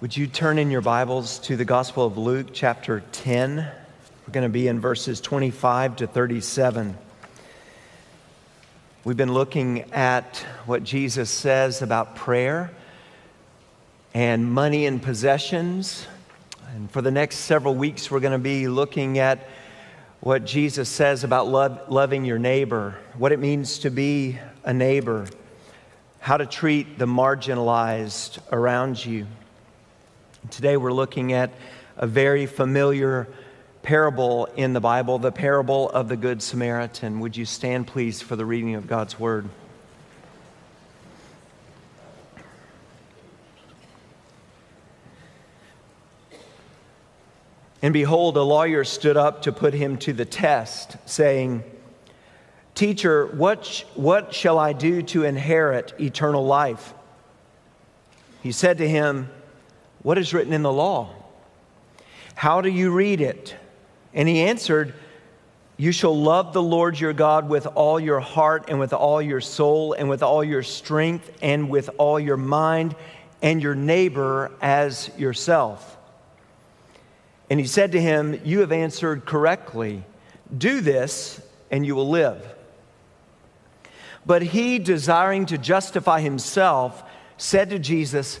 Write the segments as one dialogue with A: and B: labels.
A: Would you turn in your Bibles to the Gospel of Luke, chapter 10? We're going to be in verses 25 to 37. We've been looking at what Jesus says about prayer and money and possessions. And for the next several weeks, we're going to be looking at what Jesus says about love, loving your neighbor, what it means to be a neighbor, how to treat the marginalized around you. Today we're looking at a very familiar parable in the Bible, the parable of the Good Samaritan. Would you stand, please, for the reading of God's Word? And behold, a lawyer stood up to put him to the test, saying, Teacher, what, sh- what shall I do to inherit eternal life? He said to him, what is written in the law? How do you read it? And he answered, You shall love the Lord your God with all your heart and with all your soul and with all your strength and with all your mind and your neighbor as yourself. And he said to him, You have answered correctly. Do this and you will live. But he, desiring to justify himself, said to Jesus,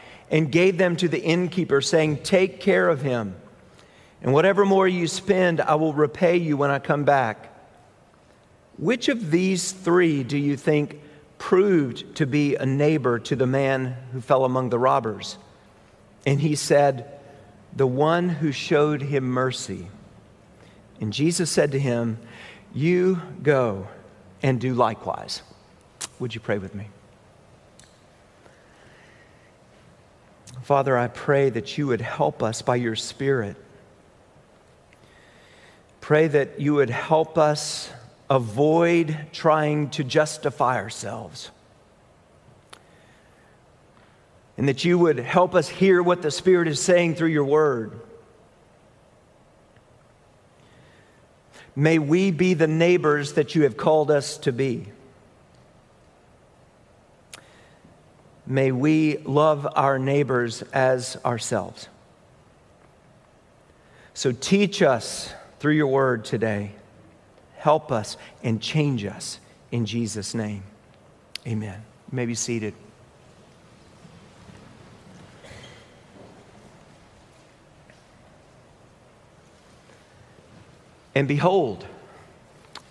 A: and gave them to the innkeeper, saying, Take care of him, and whatever more you spend, I will repay you when I come back. Which of these three do you think proved to be a neighbor to the man who fell among the robbers? And he said, The one who showed him mercy. And Jesus said to him, You go and do likewise. Would you pray with me? Father, I pray that you would help us by your Spirit. Pray that you would help us avoid trying to justify ourselves. And that you would help us hear what the Spirit is saying through your word. May we be the neighbors that you have called us to be. May we love our neighbors as ourselves. So teach us through your word today. Help us and change us in Jesus' name. Amen. You may be seated. And behold,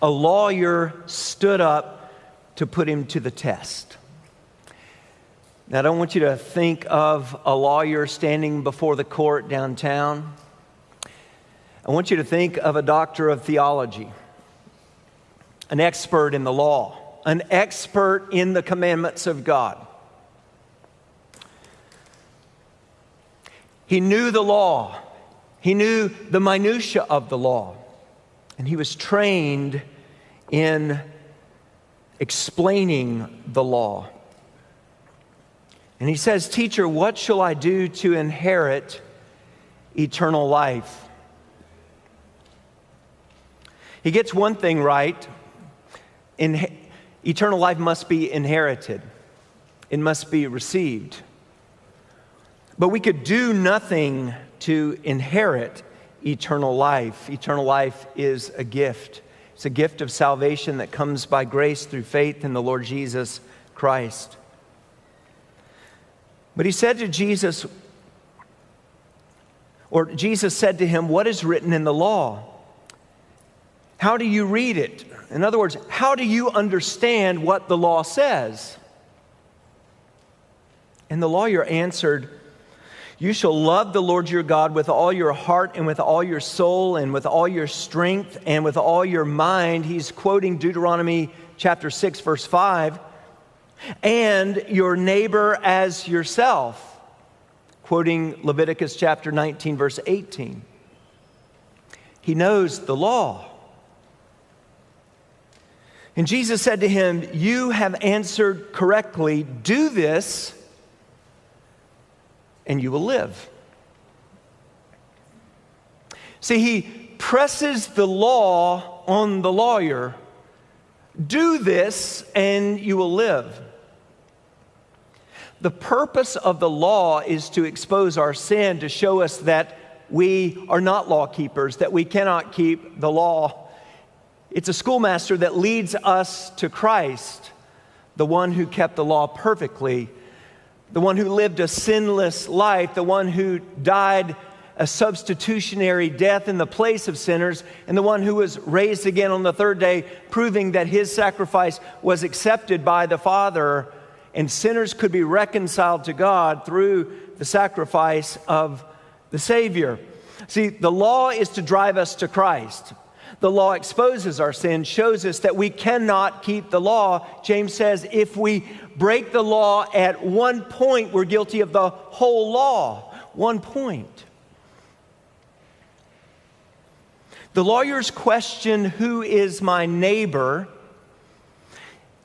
A: a lawyer stood up to put him to the test. Now, I don't want you to think of a lawyer standing before the court downtown. I want you to think of a doctor of theology, an expert in the law, an expert in the commandments of God. He knew the law, he knew the minutiae of the law, and he was trained in explaining the law. And he says, Teacher, what shall I do to inherit eternal life? He gets one thing right. In, eternal life must be inherited, it must be received. But we could do nothing to inherit eternal life. Eternal life is a gift. It's a gift of salvation that comes by grace through faith in the Lord Jesus Christ. But he said to Jesus, Or Jesus said to him, What is written in the law? How do you read it? In other words, how do you understand what the law says? And the lawyer answered, You shall love the Lord your God with all your heart and with all your soul and with all your strength and with all your mind. He's quoting Deuteronomy chapter 6, verse 5. And your neighbor as yourself quoting Leviticus chapter 19, verse 18. He knows the law. And Jesus said to him, You have answered correctly. Do this, and you will live. See, he presses the law on the lawyer. Do this, and you will live. The purpose of the law is to expose our sin, to show us that we are not law keepers, that we cannot keep the law. It's a schoolmaster that leads us to Christ, the one who kept the law perfectly, the one who lived a sinless life, the one who died a substitutionary death in the place of sinners, and the one who was raised again on the third day, proving that his sacrifice was accepted by the Father and sinners could be reconciled to God through the sacrifice of the Savior. See, the law is to drive us to Christ. The law exposes our sin, shows us that we cannot keep the law. James says if we break the law at one point, we're guilty of the whole law. One point. The lawyer's question, Who is my neighbor?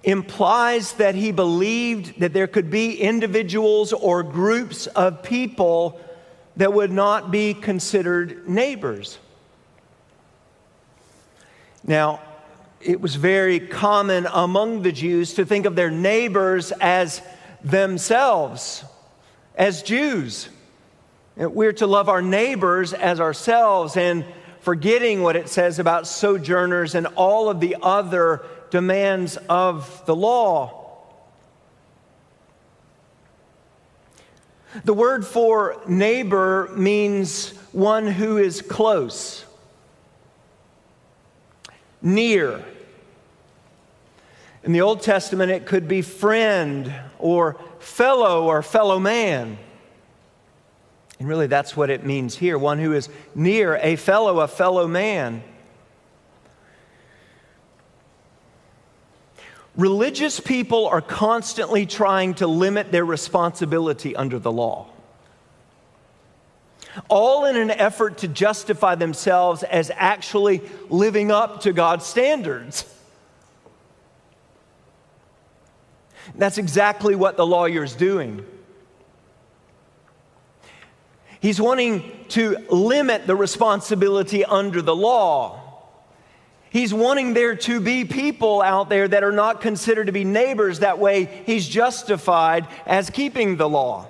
A: Implies that he believed that there could be individuals or groups of people that would not be considered neighbors. Now, it was very common among the Jews to think of their neighbors as themselves, as Jews. We're to love our neighbors as ourselves and forgetting what it says about sojourners and all of the other demands of the law. The word for neighbor means one who is close, near. In the Old Testament, it could be friend or fellow or fellow man. And really, that's what it means here one who is near, a fellow, a fellow man. Religious people are constantly trying to limit their responsibility under the law, all in an effort to justify themselves as actually living up to God's standards. That's exactly what the lawyer's doing. He's wanting to limit the responsibility under the law. He's wanting there to be people out there that are not considered to be neighbors. That way, he's justified as keeping the law.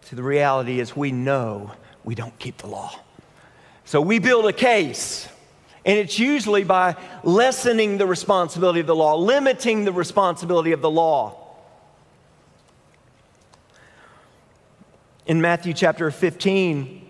A: See, the reality is we know we don't keep the law. So we build a case, and it's usually by lessening the responsibility of the law, limiting the responsibility of the law. In Matthew chapter 15,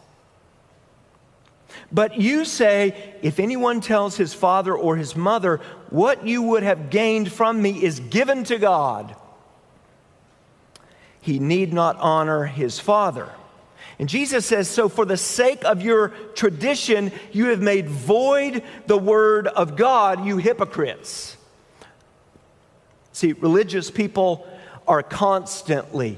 A: But you say, if anyone tells his father or his mother, what you would have gained from me is given to God, he need not honor his father. And Jesus says, So for the sake of your tradition, you have made void the word of God, you hypocrites. See, religious people are constantly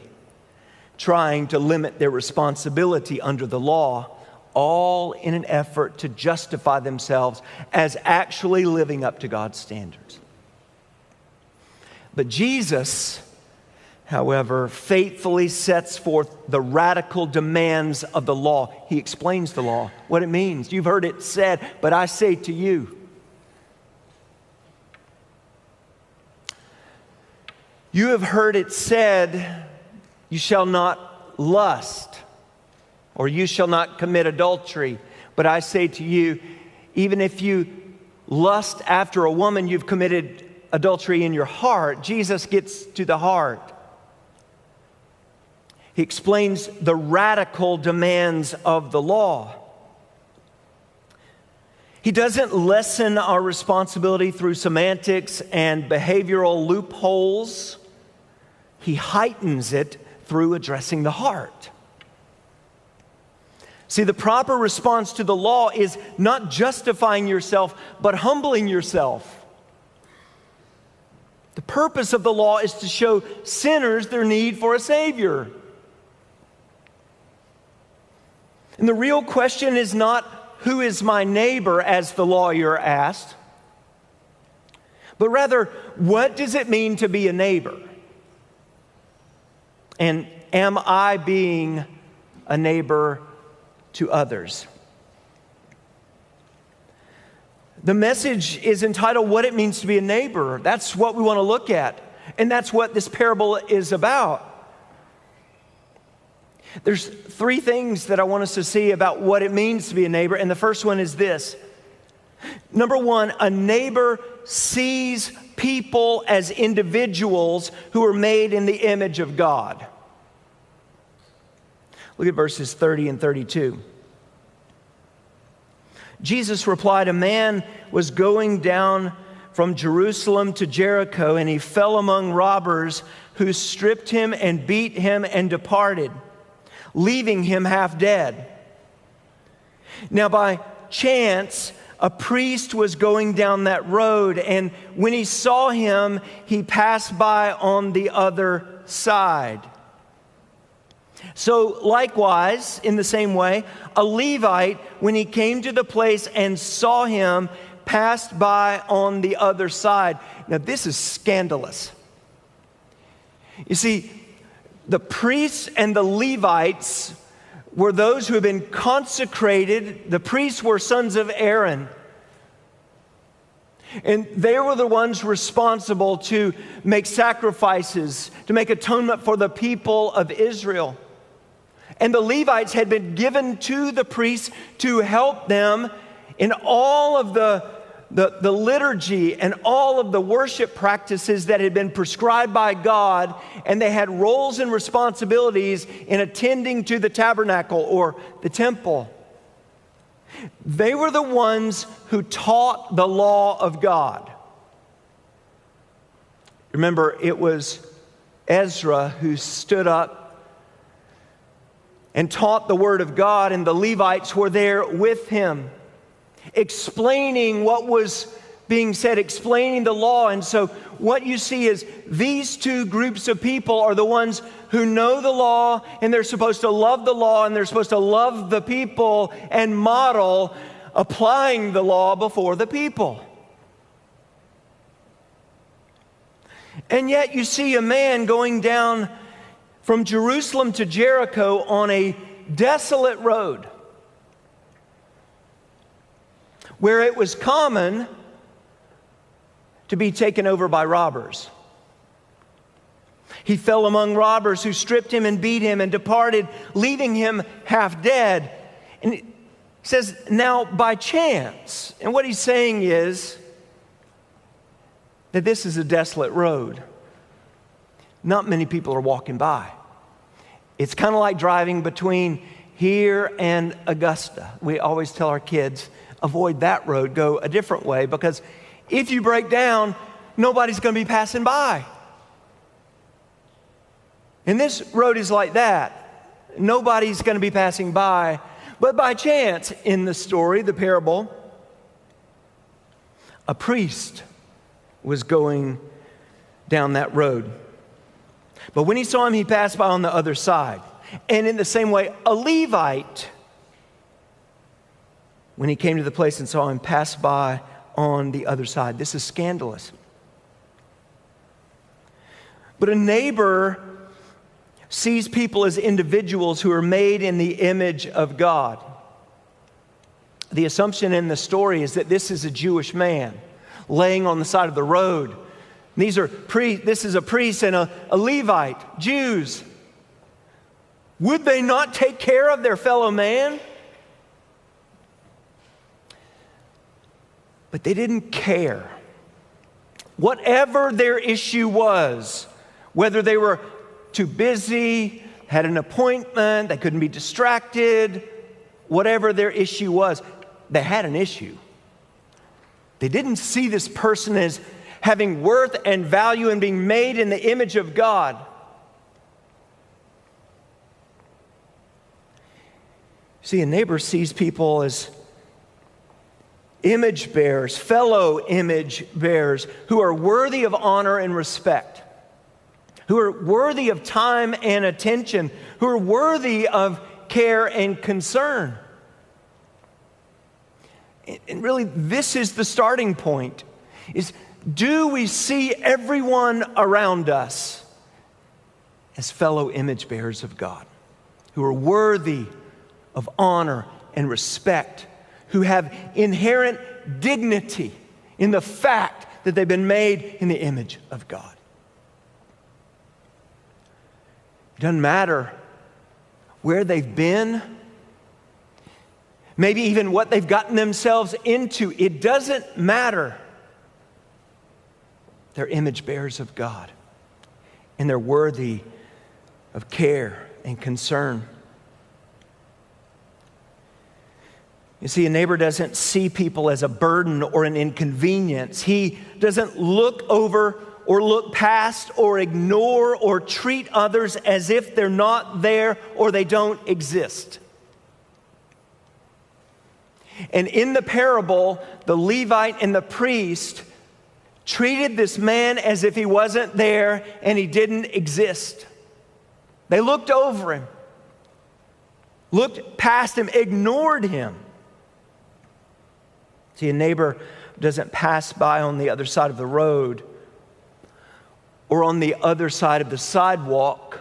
A: trying to limit their responsibility under the law all in an effort to justify themselves as actually living up to God's standards. But Jesus however, faithfully sets forth the radical demands of the law. He explains the law, what it means. You've heard it said, but I say to you. You have heard it said, You shall not lust, or you shall not commit adultery. But I say to you, even if you lust after a woman, you've committed adultery in your heart. Jesus gets to the heart. He explains the radical demands of the law. He doesn't lessen our responsibility through semantics and behavioral loopholes. He heightens it through addressing the heart. See, the proper response to the law is not justifying yourself, but humbling yourself. The purpose of the law is to show sinners their need for a Savior. And the real question is not who is my neighbor, as the lawyer asked, but rather, what does it mean to be a neighbor? And am I being a neighbor to others? The message is entitled What It Means to Be a Neighbor. That's what we want to look at. And that's what this parable is about. There's three things that I want us to see about what it means to be a neighbor. And the first one is this Number one, a neighbor sees people as individuals who are made in the image of God. Look at verses 30 and 32. Jesus replied, A man was going down from Jerusalem to Jericho, and he fell among robbers who stripped him and beat him and departed leaving him half dead. Now, by chance, a priest was going down that road, and when he saw him, he passed by on the other side. So, likewise, in the same way, a Levite, when he came to the place and saw him, passed by on the other side. Now, this is scandalous. You see, the priests and the Levites were those who had been consecrated. The priests were sons of Aaron. And they were the ones responsible to make sacrifices, to make atonement for the people of Israel. And the Levites had been given to the priests to help them in all of the the, the liturgy and all of the worship practices that had been prescribed by God, and they had roles and responsibilities in attending to the tabernacle or the temple. They were the ones who taught the law of God. Remember, it was Ezra who stood up and taught the word of God, and the Levites were there with him explaining what was being said, explaining the law. And so, what you see is these two groups of people are the ones who know the law and they're supposed to love the law and they're supposed to love the people and model applying the law before the people. And yet, you see a man going down from Jerusalem to Jericho on a desolate road where it was common to be taken over by robbers. He fell among robbers who stripped him and beat him and departed, leaving him half dead. And he says, Now by chance. And what he's saying is that this is a desolate road. Not many people are walking by. It's kind of like driving between here and Augusta. We always tell our kids, avoid that road, go a different way because if you break down, nobody's going to be passing by. And this road is like that. Nobody's going to be passing by. But by chance, in the story, the parable, a priest was going down that road. But when he saw him, he passed by on the other side. And in the same way, a Levite when he came to the place and saw him pass by on the other side. This is scandalous. But a neighbor sees people as individuals who are made in the image of God. The assumption in the story is that this is a Jewish man laying on the side of the road. These are pre- this is a priest and a, a Levite, Jews. Would they not take care of their fellow man? But they didn't care. Whatever their issue was, whether they were too busy, had an appointment, they couldn't be distracted, whatever their issue was, they had an issue. They didn't see this person as having worth and value and being made in the image of God. See, a neighbor sees people as image bearers, fellow image bearers, who are worthy of honor and respect, who are worthy of time and attention, who are worthy of care and concern. And really, this is the starting point is do we see everyone around us as fellow image bearers of God who are worthy of honor and respect who have inherent dignity in the fact that they've been made in the image of God. It doesn't matter where they've been, maybe even what they've gotten themselves into. It doesn't matter. They're image bearers of God, and they're worthy of care and concern. You see, a neighbor doesn't see people as a burden or an inconvenience. He doesn't look over or look past or ignore or treat others as if they're not there or they don't exist. And in the parable, the Levite and the priest treated this man as if he wasn't there and he didn't exist. They looked over him, looked past him, ignored him. See, a neighbor doesn't pass by on the other side of the road or on the other side of the sidewalk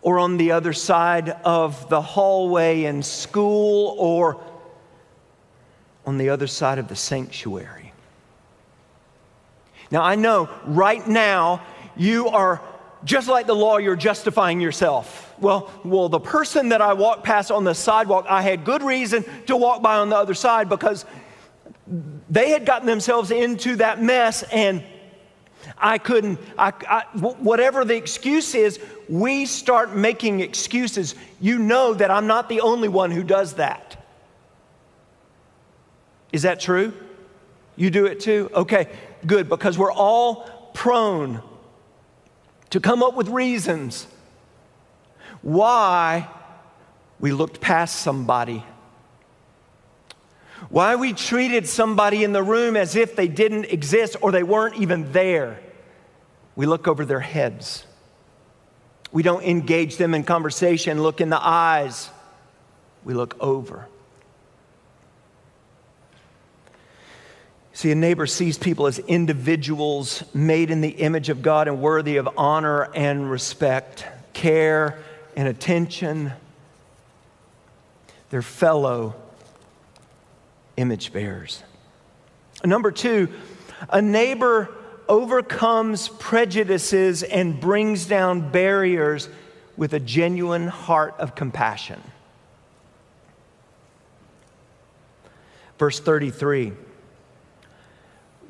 A: or on the other side of the hallway in school or on the other side of the sanctuary. Now, I know right now you are just like the law, you're justifying yourself. Well, well, the person that I walked past on the sidewalk, I had good reason to walk by on the other side because they had gotten themselves into that mess and I couldn't, I, I, whatever the excuse is, we start making excuses. You know that I'm not the only one who does that. Is that true? You do it too? Okay, good, because we're all prone to come up with reasons why we looked past somebody. Why we treated somebody in the room as if they didn't exist or they weren't even there. We look over their heads. We don't engage them in conversation, look in the eyes. We look over. See, a neighbor sees people as individuals made in the image of God and worthy of honor and respect, care and attention. They're fellow image bearers. Number two, a neighbor overcomes prejudices and brings down barriers with a genuine heart of compassion. Verse 33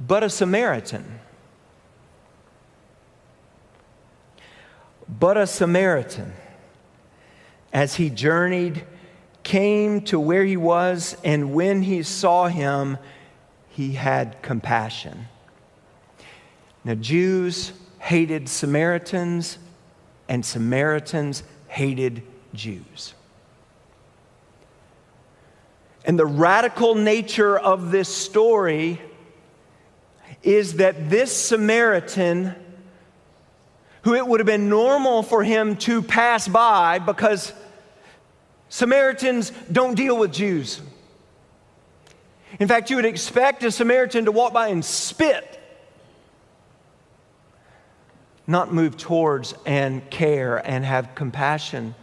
A: but a Samaritan. But a Samaritan, as he journeyed, came to where he was, and when he saw him, he had compassion. Now, Jews hated Samaritans, and Samaritans hated Jews. And the radical nature of this story is that this Samaritan, who it would have been normal for him to pass by because Samaritans don't deal with Jews. In fact, you would expect a Samaritan to walk by and spit. not move towards and care and have compassion.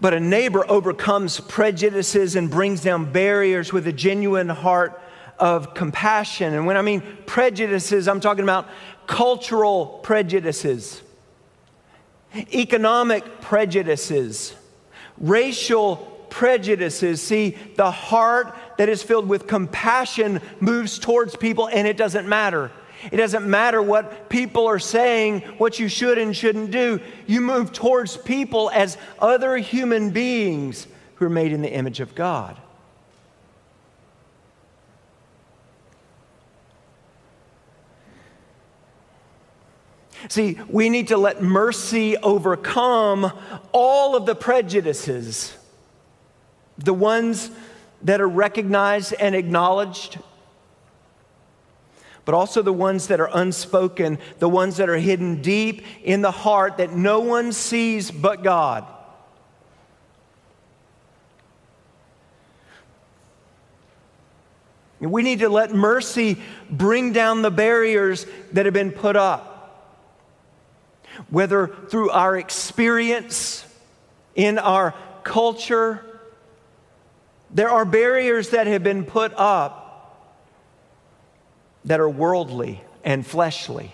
A: But a neighbor overcomes prejudices and brings down barriers with a genuine heart of compassion. And when I mean prejudices, I'm talking about cultural prejudices, economic prejudices, racial prejudices. See, the heart that is filled with compassion moves towards people, and it doesn't matter. It doesn't matter what people are saying, what you should and shouldn't do. You move towards people as other human beings who are made in the image of God. See, we need to let mercy overcome all of the prejudices, the ones that are recognized and acknowledged, but also the ones that are unspoken, the ones that are hidden deep in the heart that no one sees but God. We need to let mercy bring down the barriers that have been put up whether through our experience in our culture, there are barriers that have been put up that are worldly and fleshly.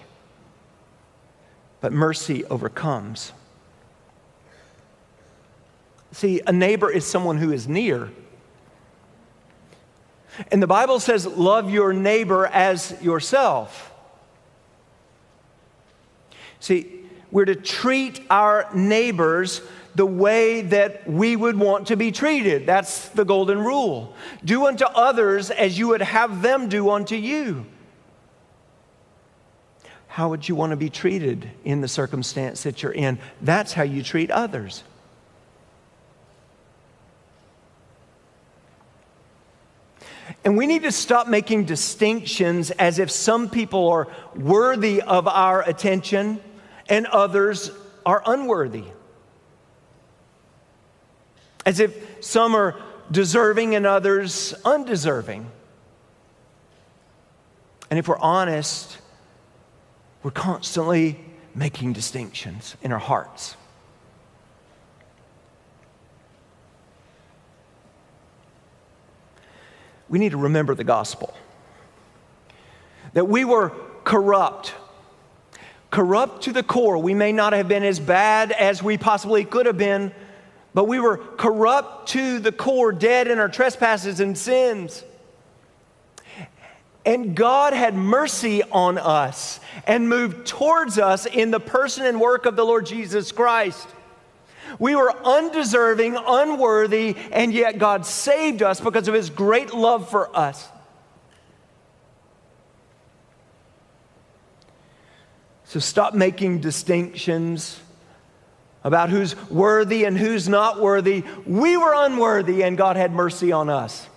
A: But mercy overcomes. See, a neighbor is someone who is near. And the Bible says, love your neighbor as yourself. See, we're to treat our neighbors the way that we would want to be treated. That's the golden rule. Do unto others as you would have them do unto you. How would you want to be treated in the circumstance that you're in? That's how you treat others. And we need to stop making distinctions as if some people are worthy of our attention and others are unworthy. As if some are deserving and others undeserving. And if we're honest, we're constantly making distinctions in our hearts. We need to remember the gospel that we were corrupt corrupt to the core. We may not have been as bad as we possibly could have been, but we were corrupt to the core, dead in our trespasses and sins. And God had mercy on us and moved towards us in the person and work of the Lord Jesus Christ. We were undeserving, unworthy, and yet God saved us because of his great love for us. So stop making distinctions about who's worthy and who's not worthy. We were unworthy, and God had mercy on us.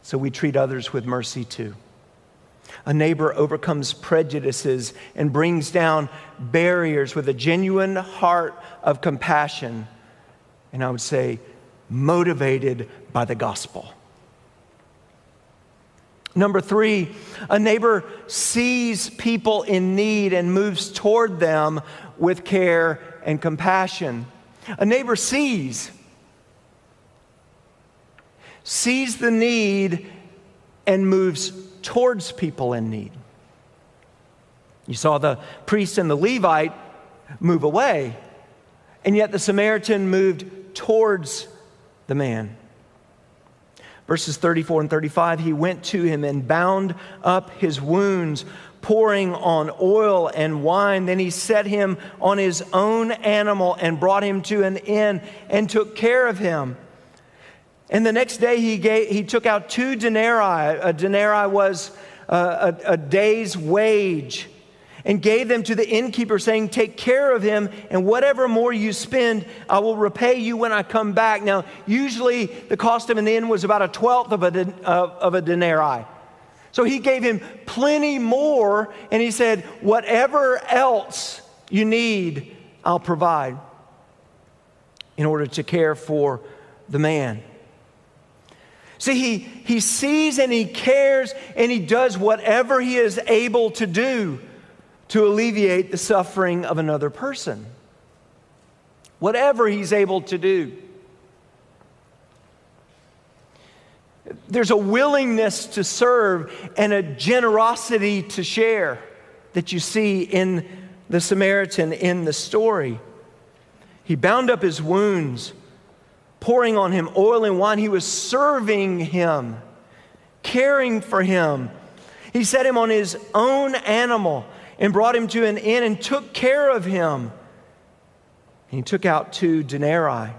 A: So we treat others with mercy too. A neighbor overcomes prejudices and brings down barriers with a genuine heart of compassion, and I would say, motivated by the gospel. Number three, a neighbor sees people in need and moves toward them with care and compassion. A neighbor sees, sees the need and moves towards people in need. You saw the priest and the Levite move away, and yet the Samaritan moved towards the man. Verses 34 and 35 He went to him and bound up his wounds, pouring on oil and wine. Then he set him on his own animal and brought him to an inn and took care of him. And the next day he, gave, he took out two denarii. A denarii was a, a, a day's wage and gave them to the innkeeper, saying, Take care of him, and whatever more you spend, I will repay you when I come back. Now, usually the cost of an inn was about a twelfth of a, uh, of a denarii. So he gave him plenty more, and he said, Whatever else you need, I'll provide in order to care for the man. See, he, he sees and he cares and he does whatever he is able to do to alleviate the suffering of another person. Whatever he's able to do. There's a willingness to serve and a generosity to share that you see in the Samaritan in the story. He bound up his wounds, pouring on him oil and wine. He was serving him, caring for him. He set him on his own animal and brought him to an inn and took care of him. he took out two denarii.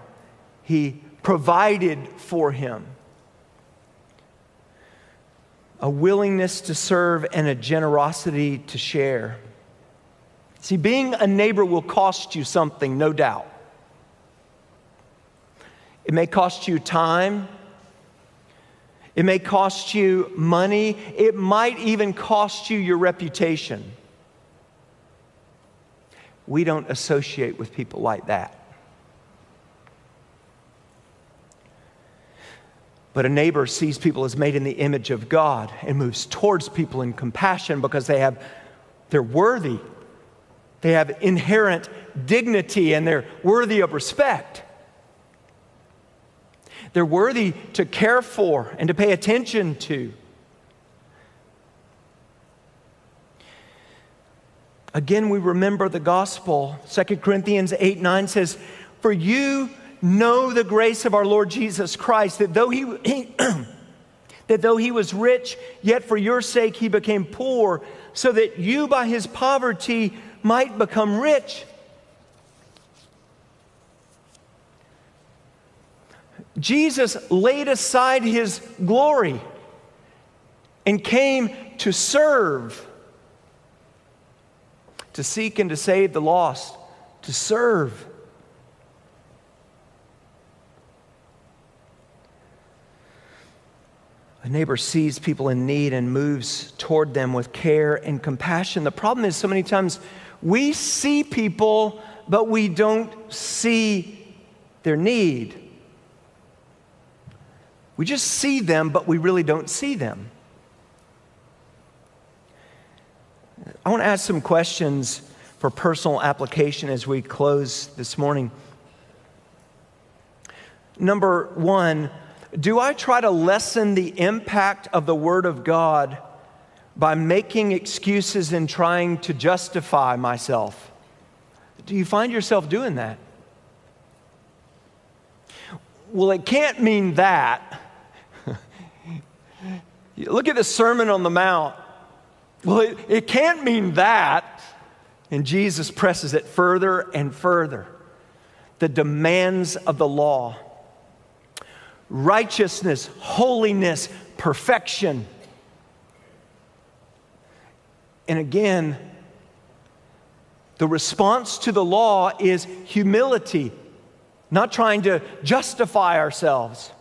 A: He provided for him. A willingness to serve and a generosity to share. See, being a neighbor will cost you something, no doubt. It may cost you time. It may cost you money. It might even cost you your reputation. We don't associate with people like that. But a neighbor sees people as made in the image of God and moves towards people in compassion because they have, they're worthy they have inherent dignity and they're worthy of respect. They're worthy to care for and to pay attention to. Again, we remember the gospel. 2 Corinthians 8 9 says, For you know the grace of our Lord Jesus Christ, that though he, he that though he was rich, yet for your sake he became poor, so that you by his poverty might become rich. Jesus laid aside his glory and came to serve, to seek and to save the lost, to serve. A neighbor sees people in need and moves toward them with care and compassion. The problem is, so many times we see people, but we don't see their need. We just see them, but we really don't see them. I want to ask some questions for personal application as we close this morning. Number one, do I try to lessen the impact of the Word of God by making excuses and trying to justify myself. Do you find yourself doing that? Well, it can't mean that. Look at the Sermon on the Mount. Well, it, it can't mean that. And Jesus presses it further and further. The demands of the law righteousness, holiness, perfection. And again, the response to the law is humility, not trying to justify ourselves.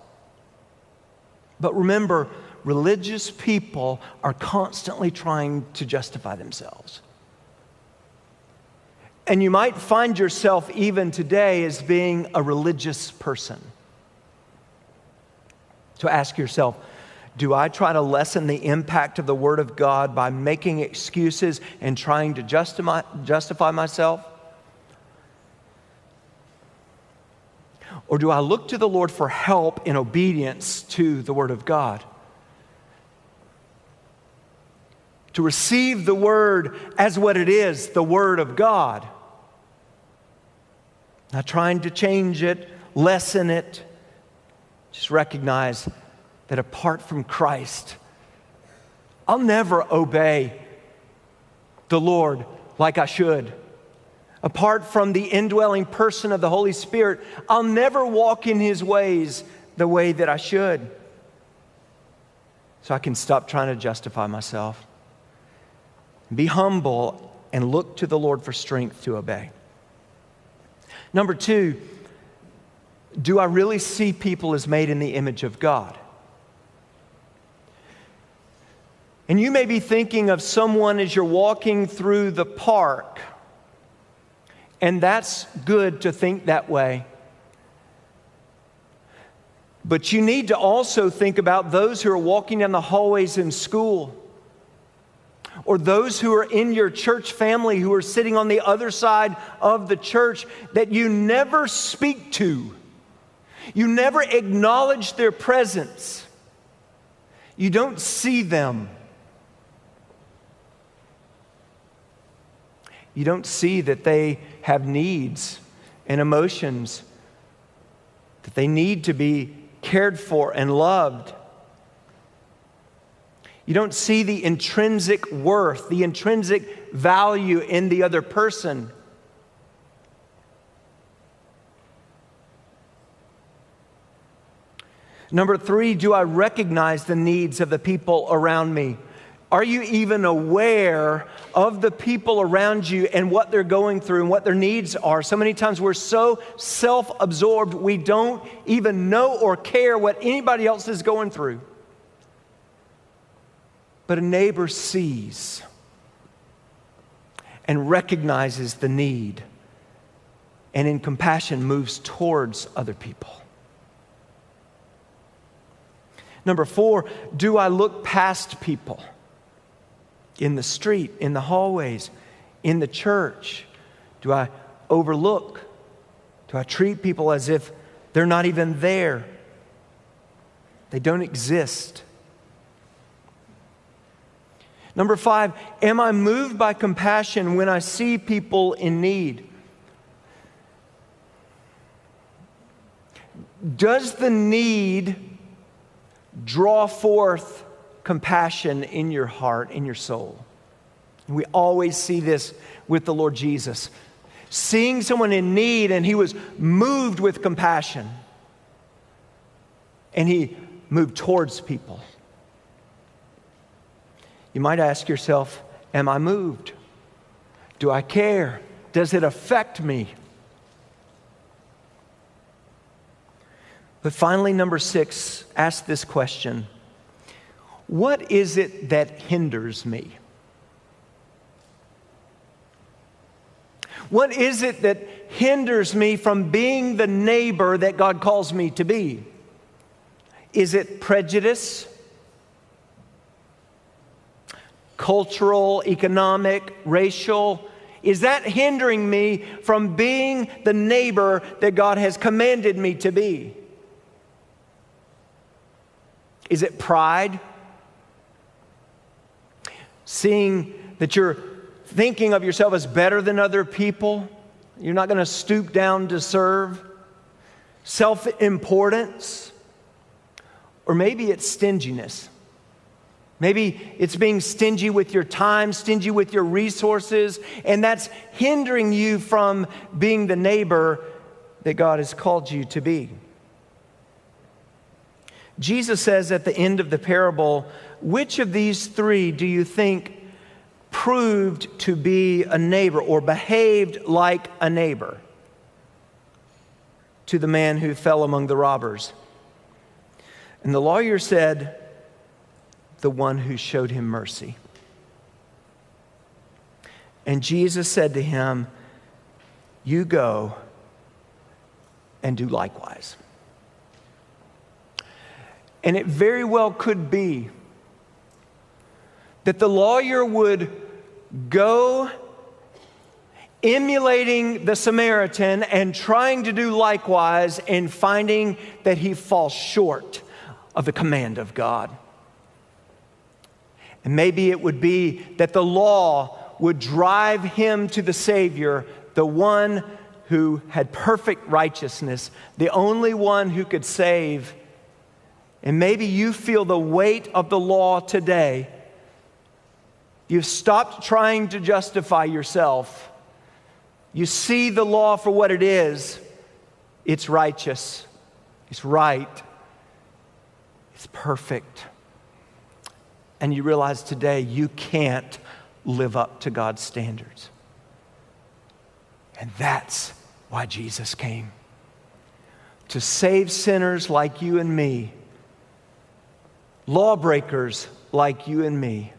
A: But remember, religious people are constantly trying to justify themselves. And you might find yourself even today as being a religious person. So ask yourself, do I try to lessen the impact of the Word of God by making excuses and trying to justify, justify myself? Or do I look to the Lord for help in obedience to the Word of God? To receive the Word as what it is, the Word of God. Not trying to change it, lessen it. Just recognize that apart from Christ, I'll never obey the Lord like I should. Apart from the indwelling person of the Holy Spirit, I'll never walk in His ways the way that I should. So I can stop trying to justify myself. Be humble and look to the Lord for strength to obey. Number two, do I really see people as made in the image of God? And you may be thinking of someone as you're walking through the park, and that's good to think that way. But you need to also think about those who are walking down the hallways in school, or those who are in your church family who are sitting on the other side of the church that you never speak to. You never acknowledge their presence. You don't see them. You don't see that they have needs and emotions, that they need to be cared for and loved. You don't see the intrinsic worth, the intrinsic value in the other person. Number three, do I recognize the needs of the people around me? Are you even aware of the people around you and what they're going through and what their needs are? So many times we're so self absorbed, we don't even know or care what anybody else is going through. But a neighbor sees and recognizes the need and in compassion moves towards other people. Number four, do I look past people? in the street, in the hallways, in the church? Do I overlook? Do I treat people as if they're not even there? They don't exist. Number five, am I moved by compassion when I see people in need? Does the need draw forth compassion in your heart, in your soul. We always see this with the Lord Jesus. Seeing someone in need, and he was moved with compassion. And he moved towards people. You might ask yourself, Am I moved? Do I care? Does it affect me? But finally, number six, ask this question what is it that hinders me? What is it that hinders me from being the neighbor that God calls me to be? Is it prejudice? Cultural, economic, racial? Is that hindering me from being the neighbor that God has commanded me to be? Is it pride? seeing that you're thinking of yourself as better than other people. You're not going to stoop down to serve. Self importance. Or maybe it's stinginess. Maybe it's being stingy with your time, stingy with your resources, and that's hindering you from being the neighbor that God has called you to be. Jesus says at the end of the parable, which of these three do you think proved to be a neighbor or behaved like a neighbor to the man who fell among the robbers? And the lawyer said, The one who showed him mercy. And Jesus said to him, You go and do likewise. And it very well could be that the lawyer would go emulating the Samaritan and trying to do likewise and finding that he falls short of the command of God. And maybe it would be that the law would drive him to the Savior, the one who had perfect righteousness, the only one who could save. And maybe you feel the weight of the law today You've stopped trying to justify yourself. You see the law for what it is it's righteous, it's right, it's perfect. And you realize today you can't live up to God's standards. And that's why Jesus came to save sinners like you and me, lawbreakers like you and me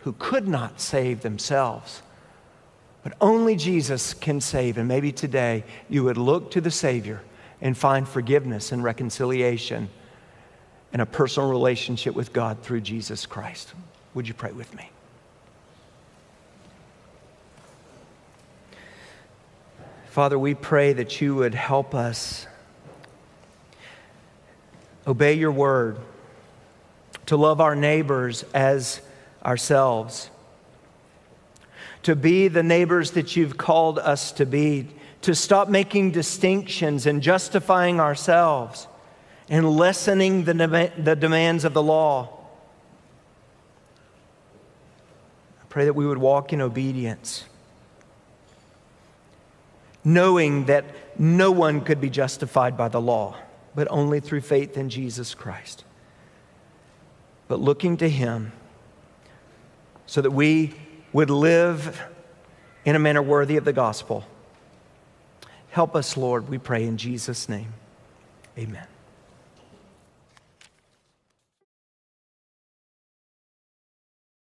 A: who could not save themselves. But only Jesus can save. And maybe today you would look to the Savior and find forgiveness and reconciliation and a personal relationship with God through Jesus Christ. Would you pray with me? Father, we pray that you would help us obey your word, to love our neighbors as ourselves, to be the neighbors that you've called us to be, to stop making distinctions and justifying ourselves and lessening the, the demands of the law. I pray that we would walk in obedience knowing that no one could be justified by the law, but only through faith in Jesus Christ. But looking to Him so that we would live in a manner worthy of the gospel. Help us, Lord, we pray in Jesus' name. Amen.